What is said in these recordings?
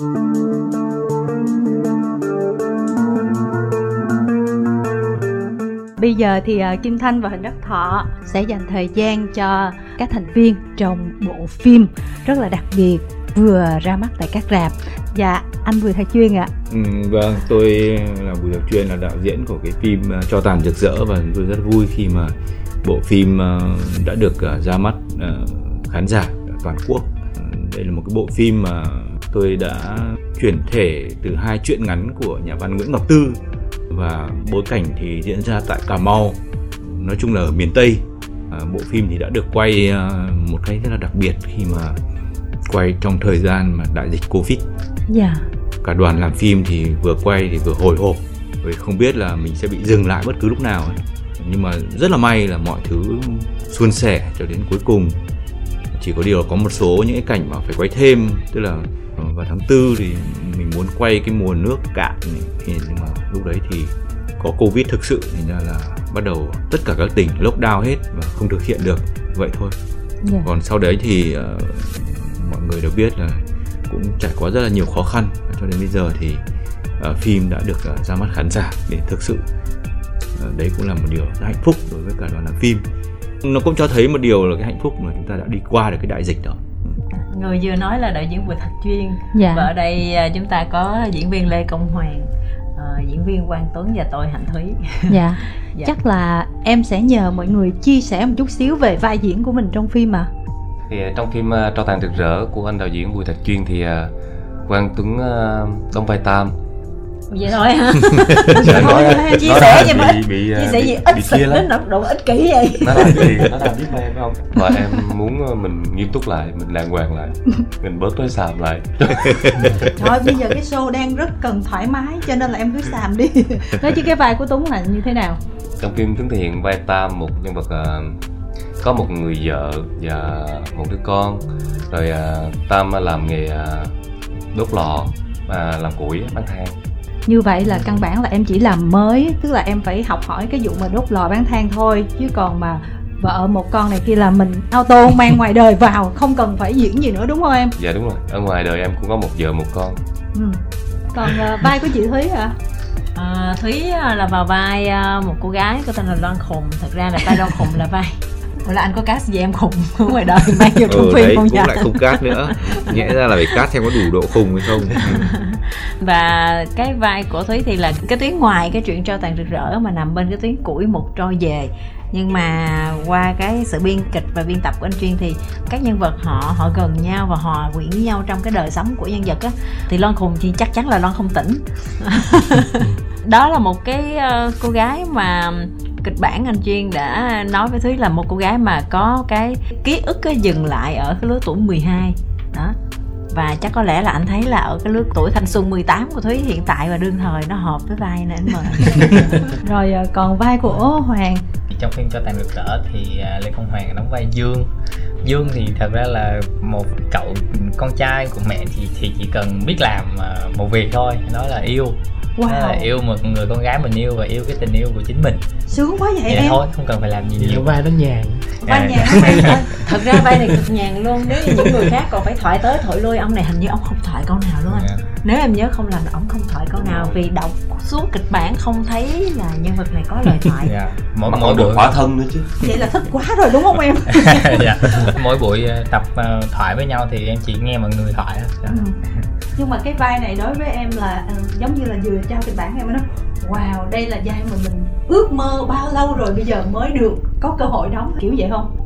Bây giờ thì à, Kim Thanh và Huỳnh Đắc Thọ sẽ dành thời gian cho các thành viên trong bộ phim rất là đặc biệt vừa ra mắt tại các rạp Dạ, anh Bùi Thạch Chuyên ạ. Ừ, vâng, tôi là Bùi Thạch Chuyên là đạo diễn của cái phim à, Cho tàn rực rỡ và tôi rất vui khi mà bộ phim à, đã được ra mắt khán giả toàn quốc. Đây là một cái bộ phim mà tôi đã chuyển thể từ hai truyện ngắn của nhà văn Nguyễn Ngọc Tư và bối cảnh thì diễn ra tại Cà Mau, nói chung là ở miền Tây. À, bộ phim thì đã được quay uh, một cách rất là đặc biệt khi mà quay trong thời gian mà đại dịch Covid. Dạ. Cả đoàn làm phim thì vừa quay thì vừa hồi hộp vì không biết là mình sẽ bị dừng lại bất cứ lúc nào ấy. Nhưng mà rất là may là mọi thứ suôn sẻ cho đến cuối cùng. Chỉ có điều là có một số những cái cảnh mà phải quay thêm, tức là vào tháng tư thì mình muốn quay cái mùa nước cạn này, thì nhưng mà lúc đấy thì có covid thực sự thì ra là bắt đầu tất cả các tỉnh lockdown hết và không thực hiện được. Vậy thôi. Yeah. Dạ. còn sau đấy thì uh, mọi người đều biết là cũng trải qua rất là nhiều khó khăn. Cho đến bây giờ thì uh, phim đã được uh, ra mắt khán giả để thực sự uh, đấy cũng là một điều rất hạnh phúc đối với cả đoàn làm phim. Nó cũng cho thấy một điều là cái hạnh phúc mà chúng ta đã đi qua được cái đại dịch đó người vừa nói là đạo diễn Bùi Thật Chuyên dạ. và ở đây chúng ta có diễn viên Lê Công Hoàng uh, diễn viên Quang Tuấn và tôi Hạnh Thúy. Dạ. dạ. Chắc là em sẽ nhờ mọi người chia sẻ một chút xíu về vai diễn của mình trong phim à thì trong phim uh, Tro tàn rực rỡ của anh đạo diễn Bùi Thật Chuyên thì uh, Quang Tuấn uh, đóng vai Tam vậy thôi. Hả dạ, nói, nói, chia sẻ gì mà bị, chia sẻ gì ít xịt đến độ ích kỷ vậy. Nó làm gì nó làm biết em không? Và em muốn mình nghiêm túc lại mình đàng hoàng lại. Mình bớt nói xàm lại. Thôi bây giờ cái show đang rất cần thoải mái cho nên là em cứ xàm đi. Nói chứ cái vai của tuấn là như thế nào? Trong phim tuấn thể hiện vai tam một nhân vật uh, có một người vợ và một đứa con. Rồi uh, tam làm nghề uh, đốt lò và làm củi bán than như vậy là căn bản là em chỉ làm mới tức là em phải học hỏi cái vụ mà đốt lò bán than thôi. Chứ còn mà vợ một con này kia là mình auto mang ngoài đời vào không cần phải diễn gì nữa đúng không em? Dạ đúng rồi. Ở ngoài đời em cũng có một vợ một con. Ừ. còn uh, vai của chị thúy hả? À, thúy là vào vai một cô gái có tên là loan khùng. Thật ra là vai loan khùng là vai Ủa là anh có cast gì em khùng ngoài đời mang vô trong ừ, phim đấy, không cũng lại không cast nữa. Nhẽ ra là phải cast xem có đủ độ khùng hay không. Và cái vai của Thúy thì là cái tuyến ngoài cái chuyện cho tàn rực rỡ mà nằm bên cái tuyến củi một trôi về. Nhưng mà qua cái sự biên kịch và biên tập của anh chuyên thì các nhân vật họ họ gần nhau và hòa quyện với nhau trong cái đời sống của nhân vật á. Thì loan khùng thì chắc chắn là loan không tỉnh. Đó là một cái uh, cô gái mà kịch bản anh chuyên đã nói với thúy là một cô gái mà có cái ký ức cái dừng lại ở cái lứa tuổi 12 đó. Và chắc có lẽ là anh thấy là ở cái lứa tuổi thanh xuân 18 của Thúy hiện tại và đương thời nó hợp với vai nên anh mời. Rồi ờ, còn vai của Hoàng. Trong phim cho tàn được rỡ thì à, Lê Công Hoàng đóng vai Dương. Dương thì thật ra là một cậu con trai của mẹ thì thì chỉ cần biết làm à, một việc thôi đó là yêu wow. đó là yêu một người con gái mình yêu và yêu cái tình yêu của chính mình sướng quá vậy, vậy em thôi không cần phải làm gì nhiều vai nó nhàn vai nhàn thật ra vai này cực nhàn luôn nếu như những người khác còn phải thoại tới thoại lui ông này hình như ông không thoại câu nào luôn anh yeah. nếu em nhớ không làm ông không thoại câu nào vì đọc xuống kịch bản không thấy là nhân vật này có lời thoại yeah. mỗi, mỗi buổi khỏa thân nữa chứ vậy là thích quá rồi đúng không em dạ. mỗi buổi ờ, tập uh, thoại với nhau thì em chỉ nghe mọi người thoại đó. Dạ. Ừ nhưng mà cái vai này đối với em là uh, giống như là vừa trao kịch bản em nói wow đây là vai mà mình ước mơ bao lâu rồi bây giờ mới được có cơ hội đóng. Kiểu vậy không?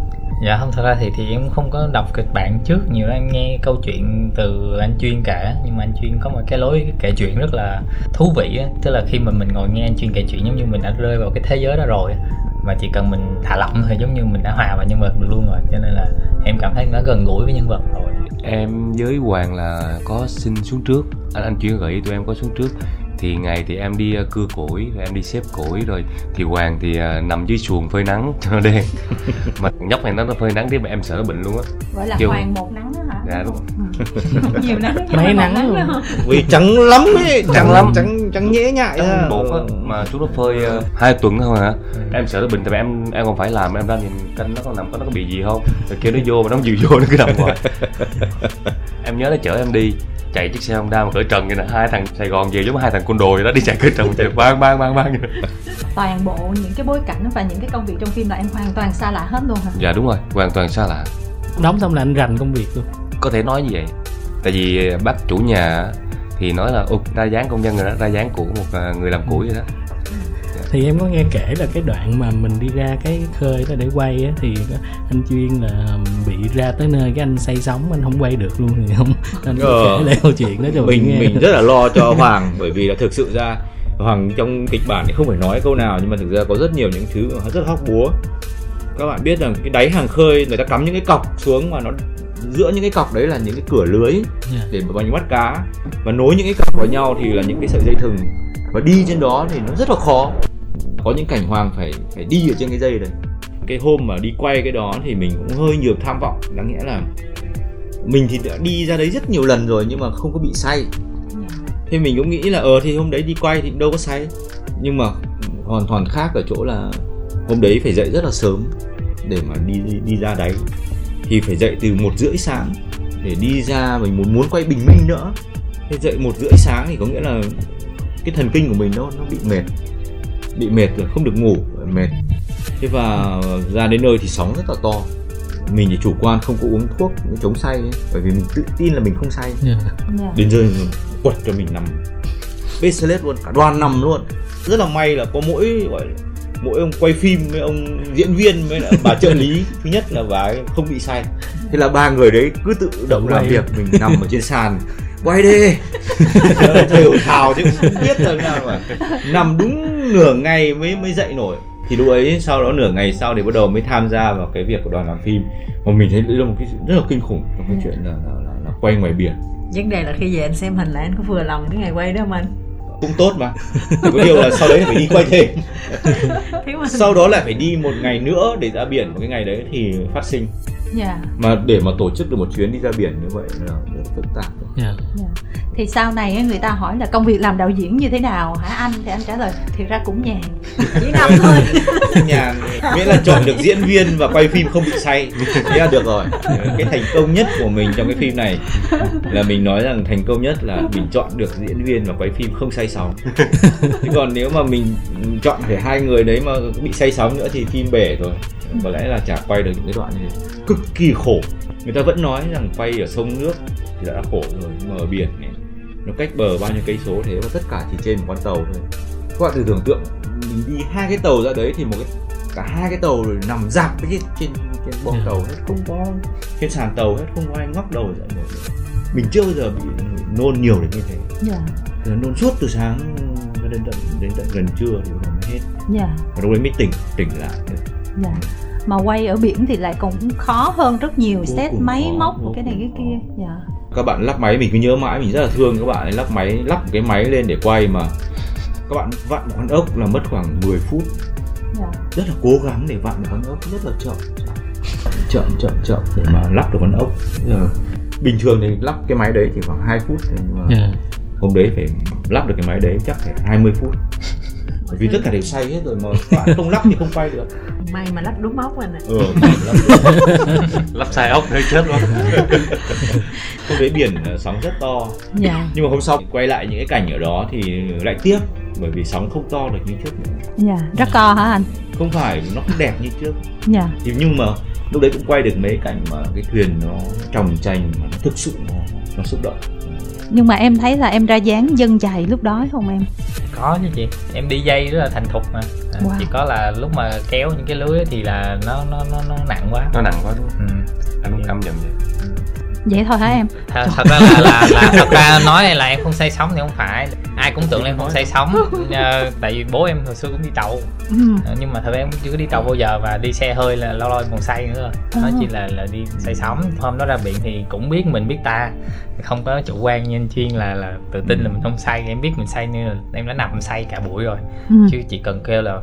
Dạ không thật ra thì thì em không có đọc kịch bản trước. Nhiều em nghe câu chuyện từ anh chuyên kể nhưng mà anh chuyên có một cái lối kể chuyện rất là thú vị á. Tức là khi mà mình ngồi nghe anh chuyên kể chuyện giống như mình đã rơi vào cái thế giới đó rồi mà chỉ cần mình thả lỏng thôi giống như mình đã hòa vào nhân vật được luôn rồi. Cho nên là em cảm thấy nó gần gũi với nhân vật rồi em với hoàng là có xin xuống trước. Anh anh chuyển gợi ý tụi em có xuống trước thì ngày thì em đi uh, cưa củi rồi em đi xếp củi rồi thì hoàng thì uh, nằm dưới chuồng phơi nắng cho nó đen mà nhóc này nó phơi nắng thì mà em sợ nó bệnh luôn á. Gọi là Kêu... hoàng một nắng đó hả? Dạ đúng. Ừ. nhiều nắng mấy nắng luôn. vì trắng lắm ấy trắng lắm. trắng trắng nhễ nhại trắng bột á mà chúng nó phơi uh, hai tuần thôi hả? Ừ. em sợ nó bệnh tại vì em em còn phải làm em ra nhìn canh nó có nằm có nó có bị gì không? Rồi kêu nó vô mà nó không chịu vô nó cứ nằm ngoài em nhớ nó chở em đi chạy chiếc xe Honda mà cởi trần vậy nè. Hai thằng Sài Gòn về giống hai thằng côn đồ vậy đó đi chạy cởi trần chạy bang bang bang bang toàn bộ những cái bối cảnh và những cái công việc trong phim là em hoàn toàn xa lạ hết luôn hả? Dạ đúng rồi hoàn toàn xa lạ. Đóng xong là anh rành công việc luôn. Có thể nói như vậy tại vì bác chủ nhà thì nói là ô ra dáng công nhân rồi đó ra dáng của một à, người làm củi rồi đó thì em có nghe kể là cái đoạn mà mình đi ra cái khơi đó để quay á thì anh chuyên là bị ra tới nơi cái anh say sóng anh không quay được luôn thì không anh có Ờ. kể lại câu chuyện đó cho mình nghe mình rất là lo cho Hoàng bởi vì là thực sự ra Hoàng trong kịch bản thì không phải nói câu nào nhưng mà thực ra có rất nhiều những thứ rất hóc búa các bạn biết rằng cái đáy hàng khơi người ta cắm những cái cọc xuống mà nó giữa những cái cọc đấy là những cái cửa lưới Dạ. để mà mình bắt cá và nối những cái cọc vào nhau thì là những cái sợi dây thừng và đi trên đó thì nó rất là khó có những cảnh Hoàng phải phải đi ở trên cái dây đấy. Cái hôm mà đi quay cái đó thì mình cũng hơi nhiều tham vọng đáng nghĩa là mình thì đã đi ra đấy rất nhiều lần rồi nhưng mà không có bị say. Thế mình cũng nghĩ là ờ thì hôm đấy đi quay thì đâu có say. Nhưng mà hoàn toàn khác ở chỗ là hôm đấy phải dậy rất là sớm để mà đi đi, đi ra đấy. Thì phải dậy từ một rưỡi sáng để đi ra mình muốn muốn quay bình minh nữa. Thế dậy một rưỡi sáng thì có nghĩa là cái thần kinh của mình nó nó bị mệt bị mệt rồi không được ngủ mệt. Thế và ra đến nơi thì sóng rất là to. Mình thì chủ quan không có uống thuốc chống say ấy, bởi vì mình tự tin là mình không say. Dạ. Dạ. đến giờ quật cho mình nằm. Bê xe luôn cả đoàn nằm luôn. Rất là may là có mỗi gọi là mỗi ông quay phim với ông diễn viên với lại bà trợ lý. Thứ nhất là bà ấy không bị say. Thế là ba người đấy cứ tự động làm việc mình nằm ở trên sàn quay đi. Thều thào chứ không biết là nào mà. Nằm đúng nửa ngày mới mới dậy nổi. Thì lúc ấy sau đó nửa ngày sau thì bắt đầu mới tham gia vào cái việc của đoàn làm phim. Mà mình thấy đấy là một cái sự rất là kinh khủng trong cái chuyện là, là, là, là quay ngoài biển. Vấn đề là khi về anh xem hình lại anh có vừa lòng cái ngày quay đó không anh? Cũng tốt mà. Chỉ có điều là sau đấy phải đi quay thêm. Sau đó lại phải đi một ngày nữa để ra biển. Một cái ngày đấy thì phát sinh Dạ. mà để mà tổ chức được một chuyến đi ra biển như vậy là rất phức tạp Dạ. thì sau này người ta hỏi là công việc làm đạo diễn như thế nào? Hả anh? Thì anh trả lời thì ra cũng nhàn. Chỉ nằm thôi. Nhà miễn là chọn được diễn viên và quay phim không bị say. Thế là được rồi. Cái thành công nhất của mình trong cái phim này là mình nói rằng thành công nhất là mình chọn được diễn viên và quay phim không say sóng. Chứ còn nếu mà mình chọn phải hai người đấy mà bị say sóng nữa thì phim bể rồi có lẽ là chả quay được những cái đoạn như thế. Cực kỳ khổ. Người ta vẫn nói rằng quay ở sông nước thì đã khổ rồi nhưng mà ở biển này nó cách bờ bao nhiêu cây số thế và tất cả chỉ trên một con tàu thôi. Các bạn thử tưởng tượng mình đi hai cái tàu ra đấy thì một cái cả hai cái tàu rồi nằm dạp trên trên trên bong Ừ. tàu hết không có trên sàn tàu hết không có ai ngóc đầu dậy nổi. Mình chưa bao giờ bị nôn nhiều đến như thế. Dạ. Thì nó nôn suốt từ sáng cho đến tận đến tận gần trưa thì đầu mới hết. Dạ. Và lúc đấy mới tỉnh tỉnh lại. Được dạ mà quay ở biển thì lại còn khó hơn rất nhiều. Vô xét cùng máy khó, móc vô cái này cái kia dạ. Các bạn lắp máy mình cứ nhớ mãi mình rất là thương các bạn ấy lắp máy lắp cái máy lên để quay mà. Các bạn vặn một con ốc là mất khoảng 10 phút. Dạ. Rất là cố gắng để vặn một con ốc rất là chậm. Chậm chậm chậm để mà lắp được con ốc. Bình thường thì lắp cái máy đấy chỉ khoảng 2 phút thôi, nhưng mà Dạ. hôm đấy phải lắp được cái máy đấy chắc phải 20 phút. Bởi vì tất cả đều say hết rồi mà bạn không lắp thì không quay được may mà lắp đúng móc anh ạ ừ, lắp lắp sai ốc hơi chết luôn hôm đấy biển ờ, sóng rất to. Dạ. Nhưng mà hôm sau quay lại những cái cảnh ở đó thì lại tiếc bởi vì sóng không to được như trước nữa. Dạ rất co hả anh? Không phải nó không đẹp như trước. Dạ. Thì nhưng mà lúc đấy cũng quay được mấy cảnh mà cái thuyền nó tròng trành mà nó thực sự nó, nó xúc động nhưng mà em thấy là em ra dáng dân chài lúc đó không em có chứ chị em đi dây rất là thành thục mà À, Wow. chỉ có là lúc mà kéo những cái lưới thì là nó nó nó, nó nặng quá nó nặng quá đúng không? ừ. anh cũng cảm nhận vậy vậy thôi hả em? Thật, thật ra là, là là thật ra nói là em không say sóng thì không phải. Ai cũng tưởng là em không say sóng Ờ, tại vì bố em hồi xưa cũng đi tàu. Ờ, nhưng mà thật ra em cũng chưa có đi tàu bao giờ và đi xe hơi là lâu lâu em còn say nữa. Rồi nó À. chỉ là là đi say sóng. Hôm đó ra biển thì cũng biết mình biết ta không có chủ quan như anh chuyên là là tự tin là mình không say. Em biết mình say nên là em đã nằm say cả buổi rồi. Ừ. chứ chỉ cần kêu là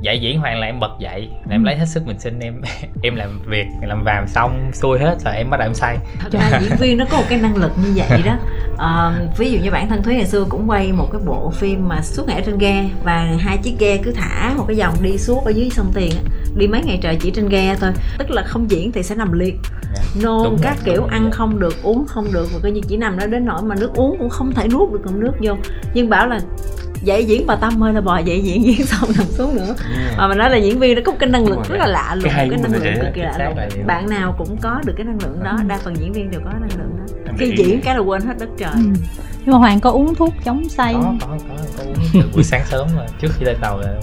dạy diễn hoàn là em bật dậy là em lấy hết sức mình xin em em làm việc làm vàm xong xuôi hết rồi em bắt đầu em say thật ra diễn viên nó có một cái năng lực như vậy đó Ờ, ví dụ như bản thân thúy ngày xưa cũng quay một cái bộ phim mà suốt ngày ở trên ghe và hai chiếc ghe cứ thả một cái dòng đi suốt ở dưới sông tiền á. đi mấy ngày trời chỉ trên ghe thôi tức là không diễn thì sẽ nằm liệt Dạ. nôn Đúng các rồi, kiểu đúng ăn rồi. không được uống không được và coi như chỉ nằm đó đến nỗi mà nước uống cũng không thể nuốt được ngụm nước vô nhưng bảo là dạy diễn bà tâm ơi là bò dạy diễn diễn xong nằm xuống nữa. Mà mình nói là diễn viên nó có cái năng lượng rất là lạ luôn cái cái năng lượng cực kỳ lạ luôn. bạn nào cũng có được cái năng lượng đó đa phần diễn viên đều có năng lượng đó. Em khi diễn cái là quên hết đất trời. Ừ. nhưng mà hoàng có uống thuốc chống say có không? có có có uống. Từ buổi sáng sớm mà trước khi lên tàu là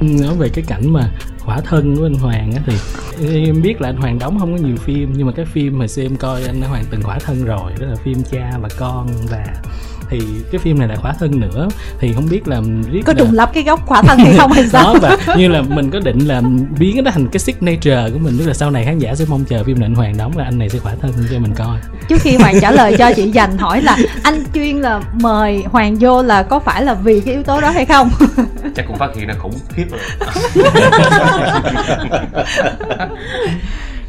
nói về cái cảnh mà khỏa thân của anh Hoàng á thì em biết là anh Hoàng đóng không có nhiều phim nhưng mà cái phim mà xem coi anh Hoàng từng khỏa thân rồi đó là phim cha và con và thì cái phim này là khỏa thân nữa. Thì không biết là riết có là- trùng lập cái góc khỏa thân hay không hay sao? đó và như là mình có định là biến nó thành cái signature của mình tức là sau này khán giả sẽ mong chờ phim anh Hoàng đóng là anh này sẽ khỏa thân cho mình coi. Trước khi hoàng trả lời cho chị dành hỏi là anh chuyên là mời hoàng vô là có phải là vì cái yếu tố đó hay không? Chắc cũng phát hiện là khủng khiếp rồi.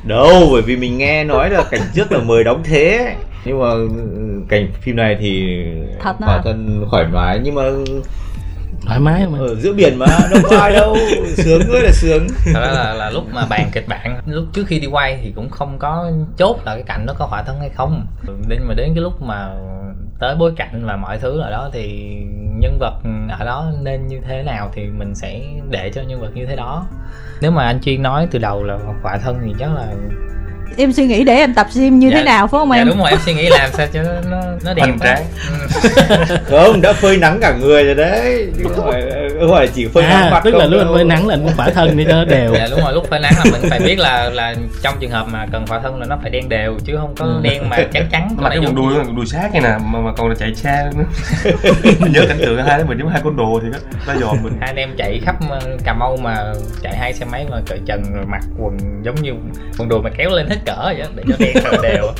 Đâu bởi vì mình nghe nói là cảnh trước là mời đóng thế nhưng mà ừ, cảnh phim này thì Thật à? thân. thoải mái nhưng mà thoải mái mà. ở giữa biển mà đâu có ai đâu. Sướng ơi là sướng. Thật ra là, là lúc mà bàn kịch bản lúc trước khi đi quay thì cũng không có chốt là cái cảnh đó có hỏa thân hay không. Nhưng mà đến cái lúc mà tới bối cảnh và mọi thứ ở đó thì nhân vật ở đó nên như thế nào thì mình sẽ để cho nhân vật như thế đó. Nếu mà anh chuyên nói từ đầu là hỏa thân thì chắc là em suy nghĩ để em tập gym như Dạ, thế nào phải không dạ em? đúng rồi em suy nghĩ làm sao cho nó nó, đẹp Hoành á. tráng. không đã phơi nắng cả người rồi đấy. Không phải không phải chỉ phơi nắng à mặt tức là lúc anh đâu. phơi nắng là anh cũng khỏa thân để cho nó đều. Dạ đúng rồi lúc phơi nắng là mình phải biết là là trong trường hợp mà cần hỏa thân là nó phải đen đều chứ không có Ừ. đen mà trắng trắng mà cái quần đùi quần đùi sát này nè mà, mà còn là chạy xa nữa. Mình nhớ cảnh tượng hai đứa mình giống hai con đồ thì đó ta dòm mình. Hai anh em chạy khắp ờ, cà mau mà chạy hai xe máy mà cởi trần rồi mặc quần giống như quần đùi mà kéo lên hết cỡ vậy để cho đen đều đều.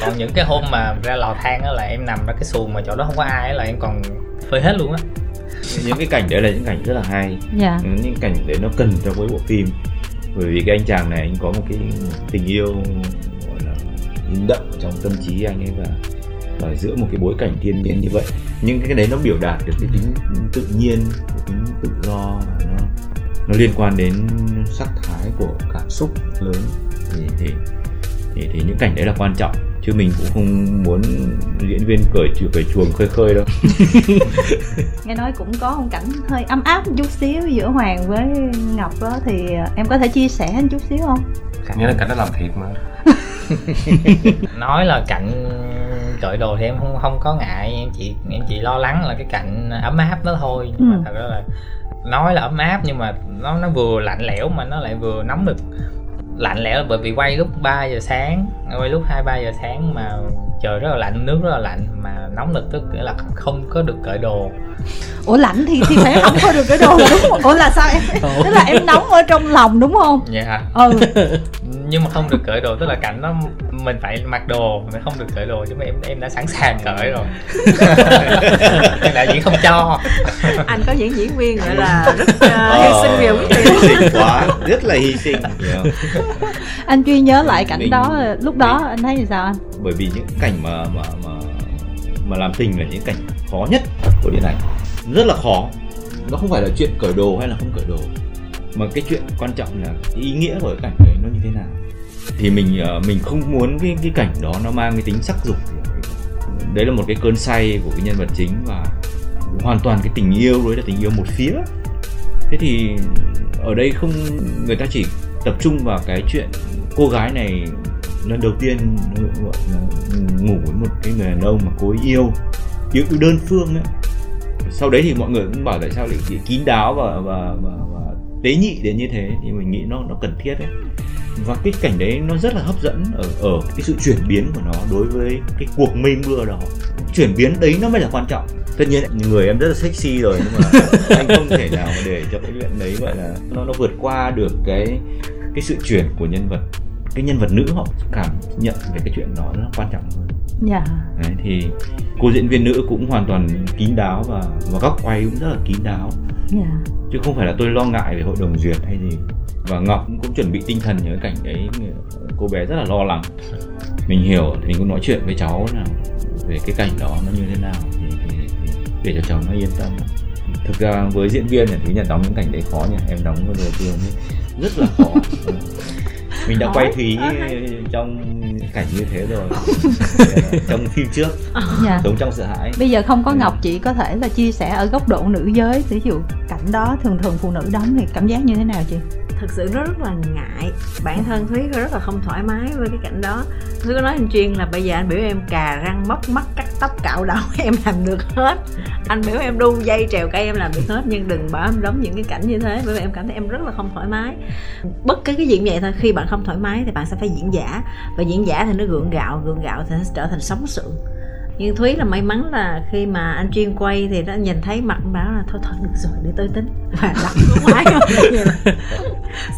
Còn những cái hôm mà ra lò than á là em nằm ra cái xuồng mà chỗ đó không có ai á là em còn phơi hết luôn á. Những cái cảnh đấy là những cảnh rất là hay. Dạ. Những cảnh đấy nó cần cho mỗi bộ phim. Bởi vì cái anh chàng này anh có một cái tình yêu gọi là in đậm trong tâm trí anh ấy và và giữa một cái bối cảnh thiên nhiên như vậy. Những cái đấy nó biểu đạt được cái tính tự nhiên cái tính tự do và nó nó liên quan đến sắc thái của cảm xúc lớn. Thì thì thì, thì những cảnh đấy là quan trọng. Chứ mình cũng không muốn diễn viên cởi cởi chuồng khơi khơi đâu. Nghe nói cũng có một cảnh hơi ấm áp một chút xíu giữa hoàng với ngọc đó. Thì em có thể chia sẻ một chút xíu không? Nhớ là cảnh nó làm thiệt mà. Nói là cảnh cởi đồ thì em không không có ngại. Em chỉ em chỉ lo lắng là cái cảnh ấm áp đó thôi. Nhưng mà Ừ. thật ra là nói là ấm áp nhưng mà nó nó vừa lạnh lẽo mà nó lại vừa nóng nực lạnh lẽo bởi vì quay lúc 3 giờ sáng quay lúc hai ba giờ sáng mà trời rất là lạnh nước rất là lạnh mà nóng nực tức là không có được cởi đồ. Ủa lạnh thì thì phải không có được cái đồ là đúng không? Ủa là sao em? Tức là em nóng ở trong lòng đúng không? Dạ. Ừ nhưng mà không được cởi đồ tức là cảnh nó mình phải mặc đồ mình không được cởi đồ chứ mà em em đã sẵn sàng cởi rồi. Đạo diễn không cho. Anh có những diễn viên gọi là rất uh, hy sinh vì Ờ, quyết hy sinh quá rất là hy sinh không? anh chuyên nhớ lại cảnh Mình- đó lúc đó anh thấy như sao anh? Bởi vì những cảnh mà mà mà mà làm tình là những cảnh khó nhất của điện ảnh. Rất là khó. Nó không phải là chuyện cởi đồ hay là không cởi đồ mà cái chuyện quan trọng là cái ý nghĩa của cái cảnh đấy nó như thế nào? Thì mình ờ, mình không muốn cái cái cảnh đó nó mang cái tính sắc dục đấy là một cái cơn say của cái nhân vật chính và hoàn toàn cái tình yêu đấy là tình yêu một phía. Thế thì ở đây không người ta chỉ tập trung vào cái chuyện cô gái này lần đầu tiên ngủ với một cái người đàn ông mà cô ấy yêu yêu đơn phương ấy. Sau đấy thì mọi người cũng bảo tại sao lại kín đáo và và và, và tế nhị đến như thế thì mình nghĩ nó nó cần thiết đấy. Và cái cảnh đấy nó rất là hấp dẫn ở ở cái sự chuyển biến của nó đối với cái cuộc mây mưa đó. Chuyển biến đấy nó mới là quan trọng. Tất nhiên người em rất là sexy rồi nhưng mà anh không thể nào mà để cho cái chuyện đấy gọi là nó nó vượt qua được cái cái sự chuyển của nhân vật cái nhân vật nữ họ cảm nhận về cái chuyện đó nó quan trọng hơn dạ. Đấy thì cô diễn viên nữ cũng hoàn toàn kín đáo và và góc quay cũng rất là kín đáo. Dạ. Chứ không phải là tôi lo ngại về hội đồng duyệt hay gì. Và ngọc cũng, cũng chuẩn bị tinh thần nhớ cảnh đấy cô bé rất là lo lắng. Mình hiểu thì cũng nói chuyện với cháu là về cái cảnh đó nó như thế nào. Thì, thì, thì để cho cháu nó yên tâm. Thực ra với diễn viên là thứ nhận đóng những cảnh đấy khó nhỉ em đóng vừa rồi biết rất là khó mình đã quay thúy trong cảnh như thế rồi. Trong phim trước. Dạ. sống trong sợ hãi. Bây giờ không có ngọc chị có thể là chia sẻ ở góc độ nữ giới. Ví dụ cảnh đó thường thường phụ nữ đóng thì cảm giác như thế nào chị thực sự nó rất là ngại. Bản thân thúy rất là không thoải mái với cái cảnh đó. Thúy có nói anh chuyên là bây giờ anh biểu em cà răng móc mắt cắt tóc cạo đầu em làm được hết. Anh biểu em đu dây trèo cây em làm được hết, nhưng đừng bảo em đóng những cái cảnh như thế. Bởi vì em cảm thấy em rất là không thoải mái. Bất cứ cái gì vậy thôi, khi bạn không thoải mái thì bạn sẽ phải diễn giả. Và diễn giả thì nó gượng gạo gượng gạo thì nó sẽ trở thành sống sượng nhưng thúy là may mắn là khi mà anh chuyên quay thì nó nhìn thấy mặt bảo là thôi thôi được rồi để tôi tính. Và đặt xuống máy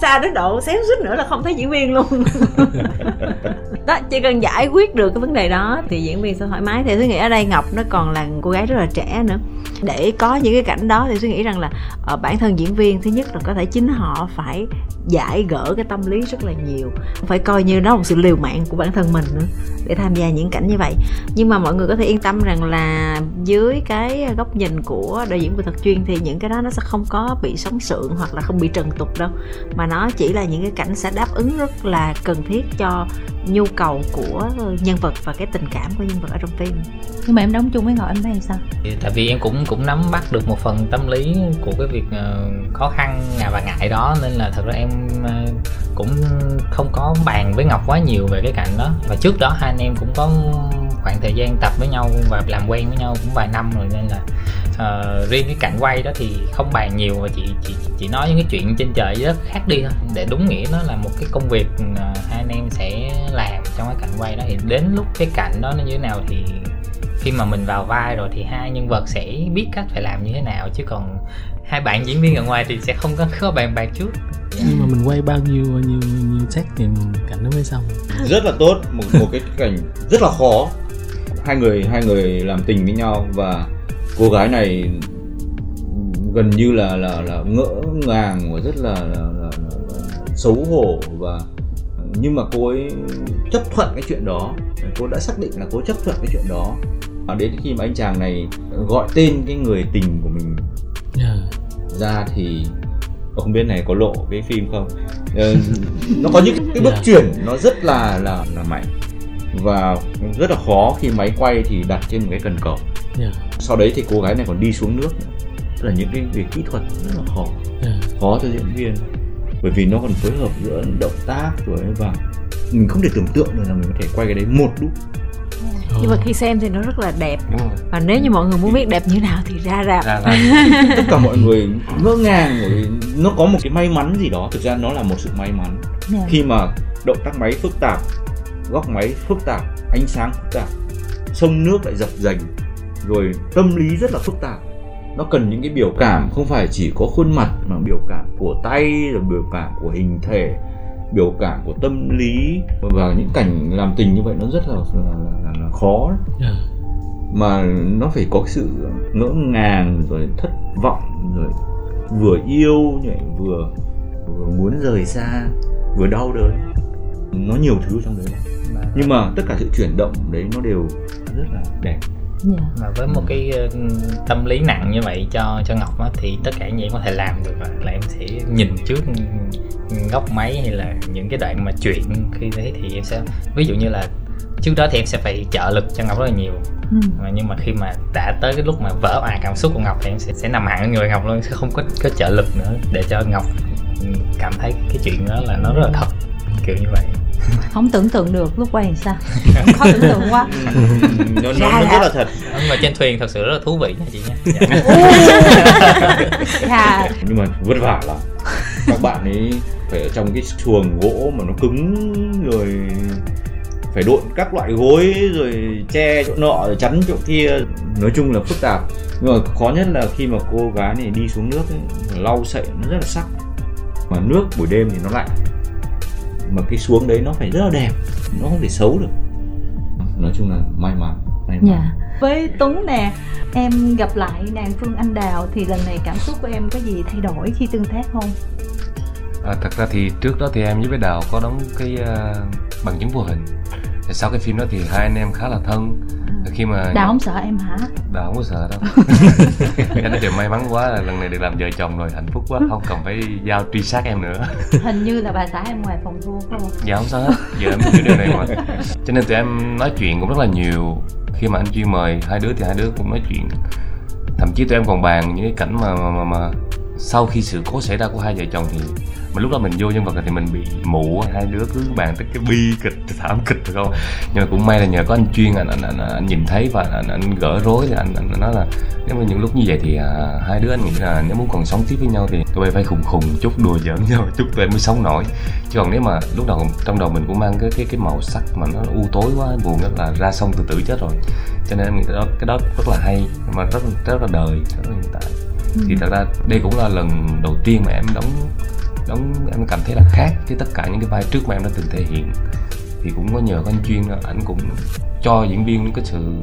xa đến độ xéo xích nữa là không thấy diễn viên luôn. Đó chỉ cần giải quyết được cái vấn đề đó thì diễn viên sẽ thoải mái. Thì tôi nghĩ ở đây ngọc nó còn là cô gái rất là trẻ nữa. Để có những cái cảnh đó thì tôi nghĩ rằng là ở ờ, bản thân diễn viên thứ nhất là có thể chính họ phải giải gỡ cái tâm lý rất là nhiều. Phải coi như đó một sự liều mạng của bản thân mình nữa để tham gia những cảnh như vậy. Nhưng mà mọi người có thể yên tâm rằng là dưới cái góc nhìn của đạo diễn vừa thật chuyên thì những cái đó nó sẽ không có bị sóng sượng hoặc là không bị trần tục đâu. Mà nó chỉ là những cái cảnh sẽ đáp ứng rất là cần thiết cho nhu cầu của nhân vật và cái tình cảm của nhân vật ở trong phim. Nhưng mà em đóng chung với ngọc em thấy sao? Tại vì em cũng cũng nắm bắt được một phần tâm lý của cái việc uh, khó khăn và ngại đó. Nên là thật ra em Ờ, cũng không có bàn với ngọc quá nhiều về cái cạnh đó. Và trước đó hai anh em cũng có khoảng thời gian tập với nhau và làm quen với nhau cũng vài năm rồi nên là uh, riêng cái cảnh quay đó thì không bàn nhiều và chị chị chỉ nói những cái chuyện trên trời rất khác đi thôi. Để đúng nghĩa nó là một cái công việc uh, hai anh em sẽ làm trong cái cảnh quay đó. Thì đến lúc cái cảnh đó nó như thế nào thì khi mà mình vào vai rồi thì hai nhân vật sẽ biết cách phải làm như thế nào. Chứ còn hai bạn diễn viên ở ngoài thì sẽ không có có bàn bạc trước nhưng mà mình quay bao nhiêu bao nhiêu nhiêu set thì cảnh nó mới xong. Rất là tốt một một cái cảnh rất là khó. Hai người hai người làm tình với nhau và cô gái này gần như là là là ngỡ ngàng và rất là, là, là, là, là xấu hổ và nhưng mà cô ấy chấp thuận cái chuyện đó. Cô đã xác định là cô chấp thuận cái chuyện đó. Và đến khi mà anh chàng này gọi tên cái người tình của mình yeah. ra thì không biết này có lộ cái phim không? Ờ, nó có những cái bước yeah. chuyển nó rất là là là mạnh và rất là khó khi máy quay thì đặt trên một cái cần cầu. Yeah. sau đấy thì cô gái này còn đi xuống nước nữa. Tức là những cái về kỹ thuật rất là khó. Yeah. khó cho diễn viên. Bởi vì nó còn phối hợp giữa động tác rồi và mình không thể tưởng tượng được là mình có thể quay cái đấy một lúc nhưng mà khi xem thì nó rất là đẹp. Và nếu như mọi người muốn biết đẹp như nào thì ra rạp. Tất cả mọi người ngỡ ngàng rồi nó có một cái may mắn gì đó. Thực ra nó là một sự may mắn. Yeah. Dạ. khi mà động tác máy phức tạp góc máy phức tạp ánh sáng phức tạp sông nước lại dập dành rồi tâm lý rất là phức tạp nó cần những cái biểu cảm. Không phải chỉ có khuôn mặt mà biểu cảm của tay rồi biểu cảm của hình thể biểu cảm của tâm lý và những cảnh làm tình như vậy nó rất là là, là, là khó yeah. Dạ. mà nó phải có sự ngỡ ngàng rồi thất vọng rồi vừa yêu nhỉ vừa vừa muốn rời xa vừa đau đớn nó nhiều thứ trong đấy nhưng mà tất cả sự chuyển động đấy nó đều rất là đẹp yeah. Dạ. mà với một cái ờ, tâm lý nặng như vậy cho cho ngọc á, thì tất cả những gì có thể làm được là, là em sẽ nhìn trước góc máy hay là những cái đoạn mà chuyện khi thế thì em sẽ ví dụ như là trước đó thì em sẽ phải trợ lực cho ngọc rất là nhiều ừ. nhưng mà khi mà đã tới cái lúc mà vỡ òa cảm xúc của ngọc thì em sẽ sẽ nằm hẳn người ngọc luôn sẽ không có có trợ lực nữa để cho ngọc cảm thấy cái chuyện đó là nó rất là thật kiểu như vậy không tưởng tượng được lúc quay sao? Khó tưởng tượng quá. Nó, nó, nó rất là thật. Nhưng mà trên thuyền thật sự rất là thú vị nha chị nha. Dạ. nhưng mà vất vả lắm. Các bạn ấy phải ở trong cái chuồng gỗ mà nó cứng rồi phải độn các loại gối rồi che chỗ nọ rồi chắn chỗ kia. Nói chung là phức tạp. Nhưng mà khó nhất là khi mà cô gái này đi xuống nước ấy, lau sậy nó rất là sắc. Mà nước buổi đêm thì nó lạnh mà cái xuống đấy nó phải rất là đẹp nó không thể xấu được nói chung là may mắn may mắn yeah. Dạ. với Tuấn nè em gặp lại nàng Phương Anh Đào thì lần này cảm xúc của em có gì thay đổi khi tương tác không à, thật ra thì trước đó thì em với bé Đào có đóng cái uh, bằng chứng vô hình thì sau cái phim đó thì hai anh em khá là thân khi mà đào không sợ em hả? Đào không có sợ đâu. Anh nói điều may mắn quá là lần này được làm vợ chồng rồi hạnh phúc quá không cần phải giao truy sát em nữa. Hình như là bà xã em ngoài phòng thu phải không? Dạ không sao hết. Giờ em biết điều này mà. Cho nên tụi em nói chuyện cũng rất là nhiều. Khi mà anh chuyên mời hai đứa thì hai đứa cũng nói chuyện. Thậm chí tụi em còn bàn những cái cảnh mà mà, mà, mà sau khi sự cố xảy ra của hai vợ chồng thì mà lúc đó mình vô nhân vật thì mình bị mụ hai đứa cứ bàn tới cái bi kịch thảm kịch phải không? Nhưng mà cũng may là nhờ có anh chuyên anh anh, anh, anh nhìn thấy và anh, anh gỡ rối thì anh, anh nói là nếu mà những lúc như vậy thì à, hai đứa anh nghĩ là nếu muốn còn sống tiếp với nhau thì tụi bay phải khùng khùng chút đùa giỡn nhau chút tụi em mới sống nổi. Chứ còn nếu mà lúc đầu trong đầu mình cũng mang cái cái cái màu sắc mà nó u tối quá buồn rất là ra sông từ tử chết rồi. Cho nên em nghĩ đó cái đó rất là hay mà rất rất là đời rất là hiện tại. Thì thật ra đây cũng là lần đầu tiên mà em đóng đóng em cảm thấy là khác với tất cả những cái vai trước mà em đã từng thể hiện. Thì cũng có nhờ có anh chuyên ảnh cũng cho diễn viên cái sự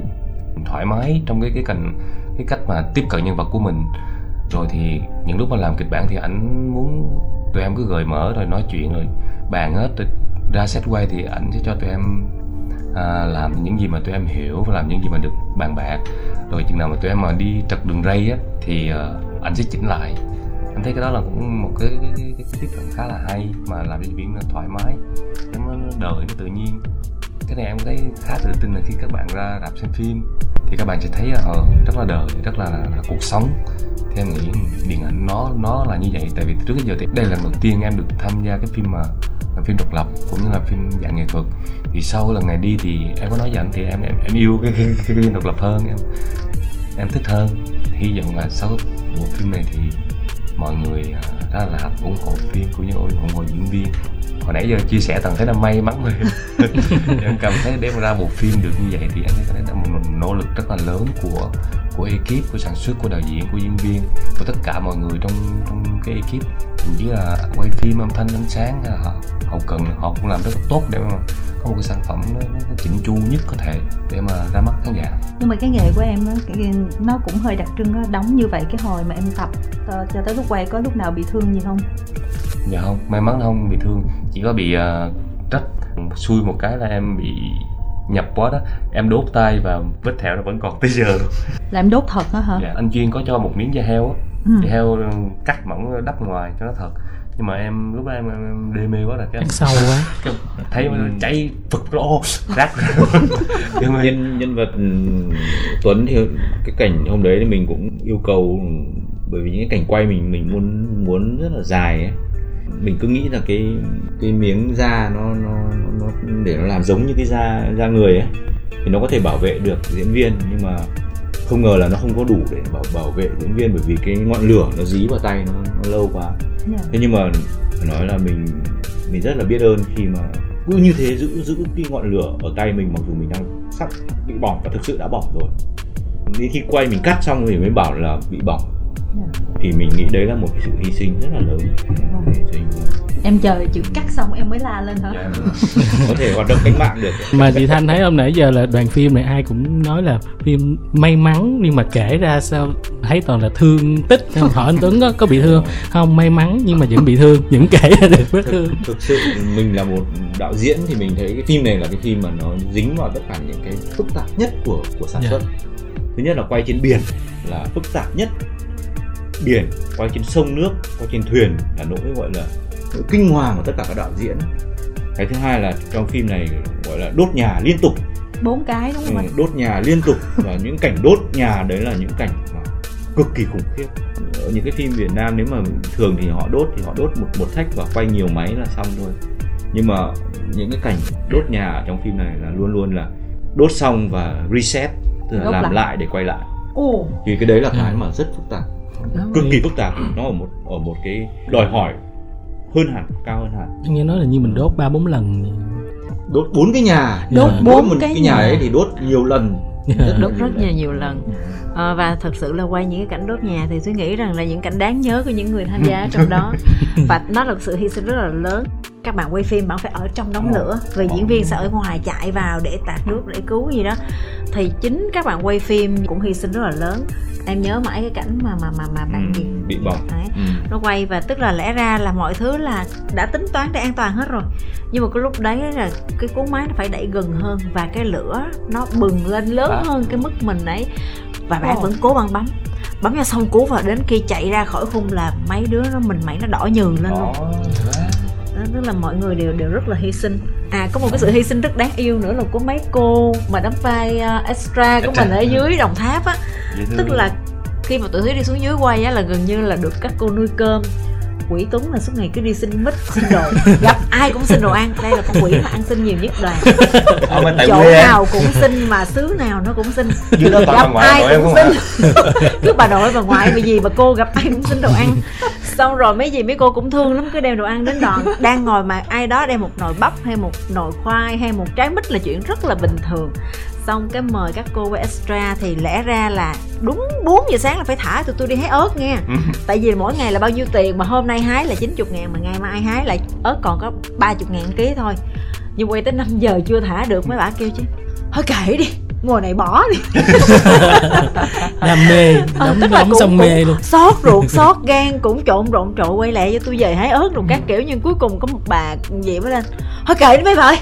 thoải mái trong cái cái cảnh cái cách mà tiếp cận nhân vật của mình. Rồi thì những lúc mà làm kịch bản thì ảnh muốn tụi em cứ gợi mở rồi nói chuyện rồi bàn hết rồi ra set quay thì ảnh sẽ cho tụi em à, làm những gì mà tụi em hiểu và làm những gì mà được bàn bạc. Rồi chừng nào mà tụi em mà đi trật đường ray á thì à, uh, anh sẽ chỉnh lại anh thấy cái đó là cũng một cái, cái, cái, cái tiếp cận khá là hay mà làm cho diễn viên thoải mái nó đời nó tự nhiên. Cái này em thấy khá tự tin là khi các bạn ra rạp xem phim thì các bạn sẽ thấy là ờ, rất là đời rất là, là, là cuộc sống. Thì em nghĩ điện ảnh nó nó là như vậy tại vì trước giờ thì đây là lần đầu tiên em được tham gia cái phim mà là phim độc lập cũng như là phim dạng nghệ thuật. Thì sau lần này đi thì em có nói với anh thì em em, em yêu cái, cái, cái phim độc lập hơn em em thích hơn. Hy vọng là sau bộ phim này thì mọi người rất là ủng hộ phim cũng như ủng hộ diễn viên. Hồi nãy giờ chia sẻ toàn thấy là may mắn rồi em cảm thấy đem ra bộ phim được như vậy thì em thấy là một nỗ lực rất là lớn của của ekip của sản xuất của đạo diễn của diễn viên của tất cả mọi người trong trong cái ekip. Thậm chí là quay phim âm thanh ánh sáng hay là hậu cần họ cũng làm rất là tốt để mà có một cái sản phẩm nó, nó chỉnh chu nhất có thể để mà ra mắt khán giả. Nhưng mà cái nghề của em nó, nó cũng hơi đặc trưng đó đóng như vậy cái hồi mà em tập ờ, cho tới lúc quay có lúc nào bị thương gì không? Dạ không may mắn không bị thương chỉ có bị uh, trách xui một cái là em bị nhập quá đó. Em đốt tay và vết thẹo nó vẫn còn tới giờ luôn. Là em đốt thật đó hả? Dạ, anh chuyên có cho một miếng da heo á. Ừ. da heo cắt mỏng đắp ngoài cho nó thật nhưng mà em lúc đó em, em, em đê mê quá là cái sâu quá. Cái, thấy ừ. cháy phực ô rác. Nhưng mà nhân nhân vật ừ, Tuấn thì cái cảnh hôm đấy thì mình cũng yêu cầu bởi vì những cái cảnh quay mình mình muốn muốn rất là dài ấy. Mình cứ nghĩ là cái cái miếng da nó nó nó để nó làm giống như cái da da người ấy. Thì nó có thể bảo vệ được diễn viên nhưng mà không ngờ là nó không có đủ để bảo bảo vệ diễn viên bởi vì cái ngọn lửa nó dí vào tay nó, nó lâu quá. Yeah. thế nhưng mà phải nói là mình mình rất là biết ơn khi mà cứ như thế giữ giữ cái ngọn lửa ở tay mình mặc dù mình đang sắp bị bỏng và thực sự đã bỏng rồi. Đến khi quay mình cắt xong thì mới bảo là bị bỏng thì mình nghĩ đấy là một cái sự hy sinh rất là lớn em chờ chữ cắt xong em mới la lên hả yeah. Dạ. có thể hoạt động cách mạng được mà chị thanh thấy hôm nãy giờ là đoàn phim này ai cũng nói là phim may mắn nhưng mà kể ra sao thấy toàn là thương tích họ anh tuấn có, có bị thương không may mắn nhưng mà vẫn bị thương những kể ra được vết thương thực sự mình là một đạo diễn thì mình thấy cái phim này là cái phim mà nó dính vào tất cả những cái phức tạp nhất của của sản yeah. Dạ. xuất thứ nhất là quay trên biển là phức tạp nhất biển quay trên sông nước quay trên thuyền là nỗi gọi là nỗi kinh hoàng của tất cả các đạo diễn. Cái thứ hai là trong phim này gọi là đốt nhà liên tục. Bốn cái đúng không ừ, đốt nhà liên tục và những cảnh đốt nhà đấy là những cảnh mà cực kỳ khủng khiếp. Ở những cái phim Việt Nam nếu mà thường thì họ đốt thì họ đốt một một thách và quay nhiều máy là xong thôi. Nhưng mà những cái cảnh đốt nhà ở trong phim này là luôn luôn là đốt xong và reset tức là đốt làm lại. lại để quay lại. Ồ. thì cái đấy là cái mà rất phức tạp cực kỳ phức tạp. Nó ở một ở một cái đòi hỏi hơn hẳn cao hơn hẳn. Anh nghe nói là như mình đốt ba bốn lần đốt bốn cái nhà. Đốt bốn cái, cái nhà ấy thì đốt nhiều lần. Đốt rất nhiều nhiều lần. À, và thật sự là quay những cái cảnh đốt nhà thì tôi nghĩ rằng là những cảnh đáng nhớ của những người tham gia trong đó. Và nó là sự hy sinh rất là lớn các bạn quay phim bạn phải ở trong đống lửa vì diễn viên sẽ ở ngoài chạy vào để tạt nước để cứu gì đó thì chính các bạn quay phim cũng hy sinh rất là lớn em nhớ mãi cái cảnh mà mà mà mà bạn Ừ, gì bị bỏng. Đấy. Ừ. nó quay và tức là lẽ ra là mọi thứ là đã tính toán để an toàn hết rồi nhưng mà cái lúc đấy là cái cuốn máy nó phải đẩy gần hơn và cái lửa nó bừng lên lớn À. hơn cái mức mình ấy và bạn Ồ. vẫn cố băng bấm bấm cho xong cú và đến khi chạy ra khỏi khung là mấy đứa nó mình mẩy nó đỏ nhừ lên luôn đó, tức là mọi người đều đều rất là hy sinh. À có một cái sự hy sinh rất đáng yêu nữa là của mấy cô mà đóng vai uh, extra của mình ở dưới đồng tháp á. Tức là khi mà tụi thúy đi xuống dưới quay á là gần như là được các cô nuôi cơm quỷ tuấn là suốt ngày cứ đi xin mít xin đồ. Gặp ai cũng xin đồ ăn. Đây là con quỷ mà ăn xin nhiều nhất đoàn tại chỗ quê em. nào cũng xin mà xứ nào nó cũng xin. Dưới đó gặp bà ngoại ai cũng hả? xin. Cứ bà nội bà ngoại bởi gì mà cô gặp ai cũng xin đồ ăn. Xong rồi mấy gì mấy cô cũng thương lắm cứ đem đồ ăn đến đoàn đang ngồi mà ai đó đem một nồi bắp hay một nồi khoai hay một trái mít là chuyện rất là bình thường xong cái mời các cô qua extra thì lẽ ra là đúng 4 giờ sáng là phải thả tụi tôi đi hái ớt nha. Tại vì mỗi ngày là bao nhiêu tiền mà hôm nay hái là 90 ngàn mà ngày mai hái lại ớt còn có 30 ngàn ký thôi. Nhưng quay tới 5 giờ chưa thả được mấy bà kêu chứ thôi kệ đi mùa này bỏ đi. Đam mê Ờ, đóng là đóng xong mê luôn. xót ruột xót gan cũng trộn rộn trộn quay lại cho tôi về hái ớt rồi các kiểu. Nhưng cuối cùng có một bà gì mới lên thôi kệ đi mấy bà ơi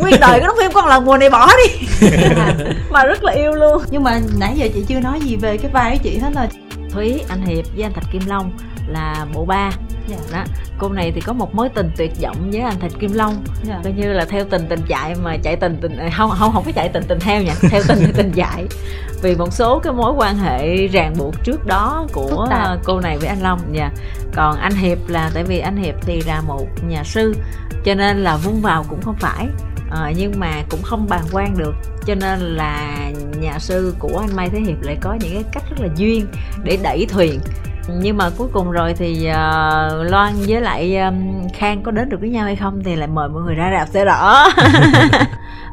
nguyên đời cái đóng phim con lần mùa này bỏ đi. Mà rất là yêu luôn. Nhưng mà nãy giờ chị chưa nói gì về cái vai của chị hết rồi. Thúy anh hiệp với anh thạch kim long là bộ ba. Dạ. đó cô này thì có một mối tình tuyệt vọng với anh thạch kim long. Dạ. coi như là theo tình tình chạy mà chạy tình tình à, không không không có chạy tình tình theo nha theo tình thì tình chạy. Vì một số cái mối quan hệ ràng buộc trước đó của cô này với anh long. Nha còn anh hiệp là tại vì anh hiệp thì là một nhà sư cho nên là vung vào cũng không phải Ờ, nhưng mà cũng không bàn quan được. Cho nên là nhà sư của anh Mai Thế Hiệp lại có những cái cách rất là duyên để đẩy thuyền. Nhưng mà cuối cùng rồi thì ờ, Loan với lại um, Khang có đến được với nhau hay không thì lại mời mọi người ra rạp sẽ rõ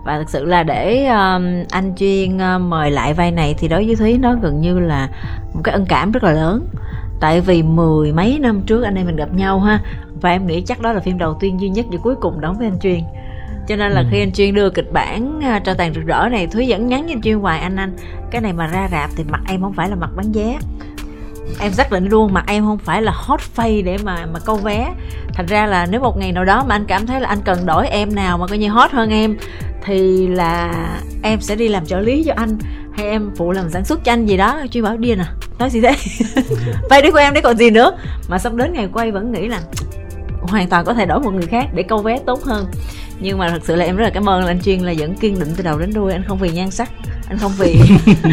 và thực sự là để um, anh chuyên uh, mời lại vai này thì đối với Thúy nó gần như là một cái ân cảm rất là lớn. Tại vì mười mấy năm trước anh em mình gặp nhau ha và em nghĩ chắc đó là phim đầu tiên duy nhất và cuối cùng đóng với anh chuyên cho nên là Ừ. khi anh chuyên đưa kịch bản à, cho tàn rực rỡ này thúy vẫn nhắn với anh chuyên hoài anh anh cái này mà ra rạp thì mặt em không phải là mặt bán vé. Em xác định luôn mặt em không phải là hot face để mà mà câu vé. Thành ra là nếu một ngày nào đó mà anh cảm thấy là anh cần đổi em nào mà coi như hot hơn em thì là em sẽ đi làm trợ lý cho anh hay em phụ làm sản xuất cho anh gì đó. Chuyên bảo điên à nói gì thế? Vai đấy của em đấy còn gì nữa. Mà xong đến ngày quay vẫn nghĩ là hoàn toàn có thể đổi một người khác để câu vé tốt hơn nhưng mà thật sự là em rất là cảm ơn là anh chuyên là vẫn kiên định từ đầu đến đuôi. Anh không vì nhan sắc anh không vì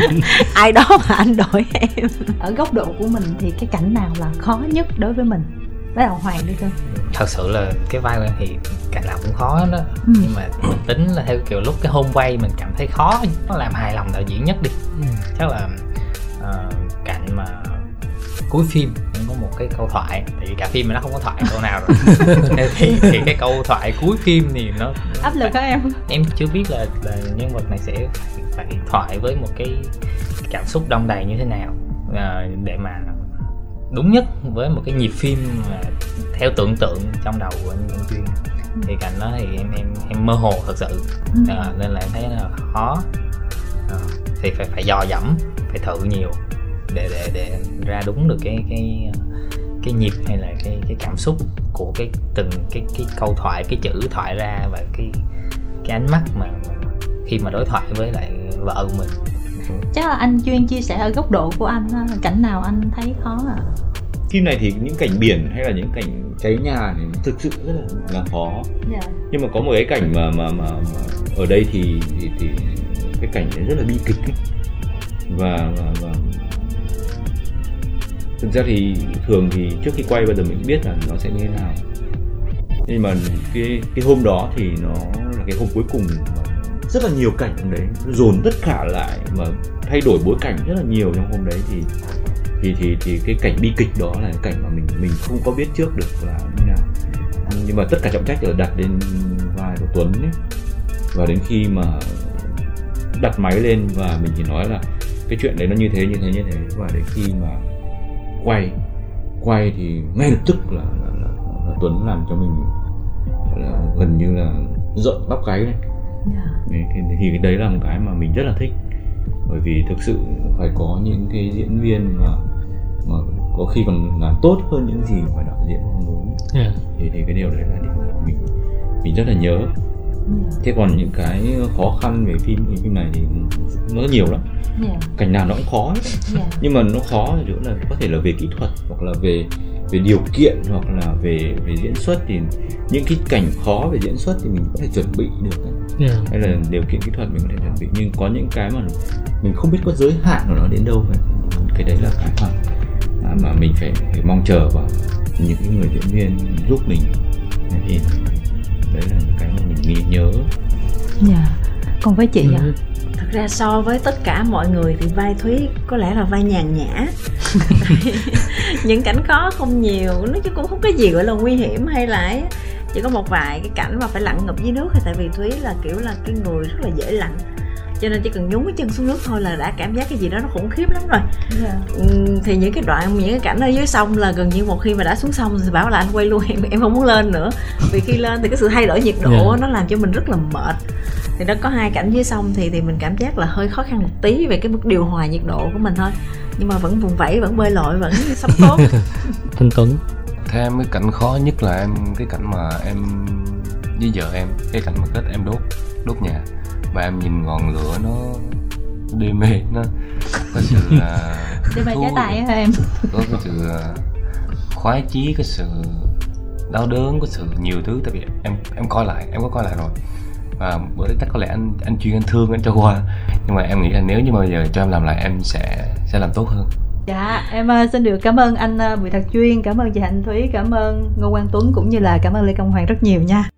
ai đó mà anh đổi em. Ở góc độ của mình thì cái cảnh nào là khó nhất đối với mình? Bắt đầu hoàng đi cơ thật sự là cái vai của em thì cảnh nào cũng khó đó Ừ. nhưng mà mình tính là theo kiểu lúc cái hôm quay mình cảm thấy khó nó làm hài lòng đạo diễn nhất đi. Ừ. chắc là ờ, mà cuối phim em có một cái câu thoại tại vì cả phim mà nó không có thoại câu nào rồi. Thì, thì cái câu thoại cuối phim thì nó áp lực hả em. Em chưa biết là, là nhân vật này sẽ phải, phải thoại với một cái cảm xúc đông đầy như thế nào à, để mà đúng nhất với một cái nhịp phim mà theo tưởng tượng trong đầu của anh, anh chuyên thì cảnh đó thì em em em mơ hồ thật sự. À, nên là em thấy là khó. À, thì phải phải dò dẫm phải thử nhiều để để để ra đúng được cái cái cái nhịp hay là cái cái cảm xúc của cái từng cái cái câu thoại cái chữ thoại ra và cái cái ánh mắt mà, khi mà đối thoại với lại vợ của mình. Chắc là anh chuyên chia sẻ ở góc độ của anh cảnh nào anh thấy khó à? Phim này thì những cảnh biển hay là những cảnh cháy nhà thì thực sự rất là, là khó. Dạ. Nhưng mà có một cái cảnh mà mà mà, mà ở đây thì, thì thì cái cảnh đấy rất là bi kịch ấy. và và và thực ra thì thường thì trước khi quay, bao giờ mình biết là nó sẽ như thế nào. Nhưng mà cái cái hôm đó thì nó là cái hôm cuối cùng mà rất là nhiều cảnh đấy, dồn tất cả lại mà thay đổi bối cảnh rất là nhiều trong hôm đấy thì thì thì thì cái cảnh bi kịch đó là cái cảnh mà mình mình không có biết trước được là như nào. Nhưng mà tất cả trọng trách ở đặt lên vai của Tuấn ấy. và đến khi mà đặt máy lên và mình chỉ nói là cái chuyện đấy nó như thế như thế như thế. Và đến khi mà quay. Quay thì ngay lập tức là, là, là, là Tuấn làm cho mình là gần như là rợn tóc gáy lên dạ. Đấy, thì, thì cái đấy là một cái mà mình rất là thích. Bởi vì thực sự phải có những cái diễn viên mà mà có khi còn làm tốt hơn những gì mà đạo diễn mong muốn. Yeah. thì thì cái điều đấy là điều mình mình rất là nhớ thế còn những cái khó khăn về phim thì phim này thì nó nhiều lắm Dạ. cảnh nào nó cũng khó ấy. Dạ. nhưng mà nó khó ở chỗ là có thể là về kỹ thuật hoặc là về về điều kiện hoặc là về về diễn xuất thì những cái cảnh khó về diễn xuất thì mình có thể chuẩn bị được ấy. Yeah. hay là điều kiện kỹ thuật mình có thể chuẩn bị nhưng có những cái mà mình không biết có giới hạn của nó đến đâu vậy cái đấy là cái mà mà- mình phải, phải mong chờ vào những cái người diễn viên giúp mình thì đấy là những cái mà mình nghĩ nhớ Dạ. còn với chị ạ Ừ. thật ra so với tất cả mọi người thì vai thúy có lẽ là vai nhàn nhã những cảnh khó không nhiều nói chứ cũng không có gì gọi là nguy hiểm hay là ấy. chỉ có một vài cái cảnh mà phải lặn ngập dưới nước thì tại vì thúy là kiểu là cái người rất là dễ lặn cho nên chỉ cần nhúng cái chân xuống nước thôi là đã cảm giác cái gì đó nó khủng khiếp lắm rồi. Dạ. Ừm, thì những cái đoạn những cái cảnh ở dưới sông là gần như một khi mà đã xuống sông thì bảo là anh quay luôn em em không muốn lên nữa. Vì khi lên thì cái sự thay đổi nhiệt độ Dạ. nó làm cho mình rất là mệt. Thì nó có hai cảnh dưới sông thì thì mình cảm giác là hơi khó khăn một tí về cái mức điều hòa nhiệt độ của mình thôi. Nhưng mà vẫn vùng vẫy vẫn bơi lội vẫn sống tốt. Thanh Tuấn. Theo em cái cảnh khó nhất là em cái cảnh mà em với vợ em cái cảnh mà kết em đốt đốt nhà và em nhìn ngọn lửa nó đê mê nó có sự là bài thú trái tài hả em? Có cái sự khoái chí cái sự đau đớn có sự nhiều thứ. Tại vì em em coi lại em có coi lại rồi. Và bữa đấy chắc có lẽ anh anh chuyên anh thương anh cho qua. Nhưng mà em nghĩ là nếu như mà giờ cho em làm lại em sẽ sẽ làm tốt hơn. Dạ, em ờ, xin được cảm ơn anh ờ, Bùi Thật Chuyên, cảm ơn chị Hạnh Thúy, cảm ơn Ngô Quang Tuấn cũng như là cảm ơn Lê Công Hoàng rất nhiều nha.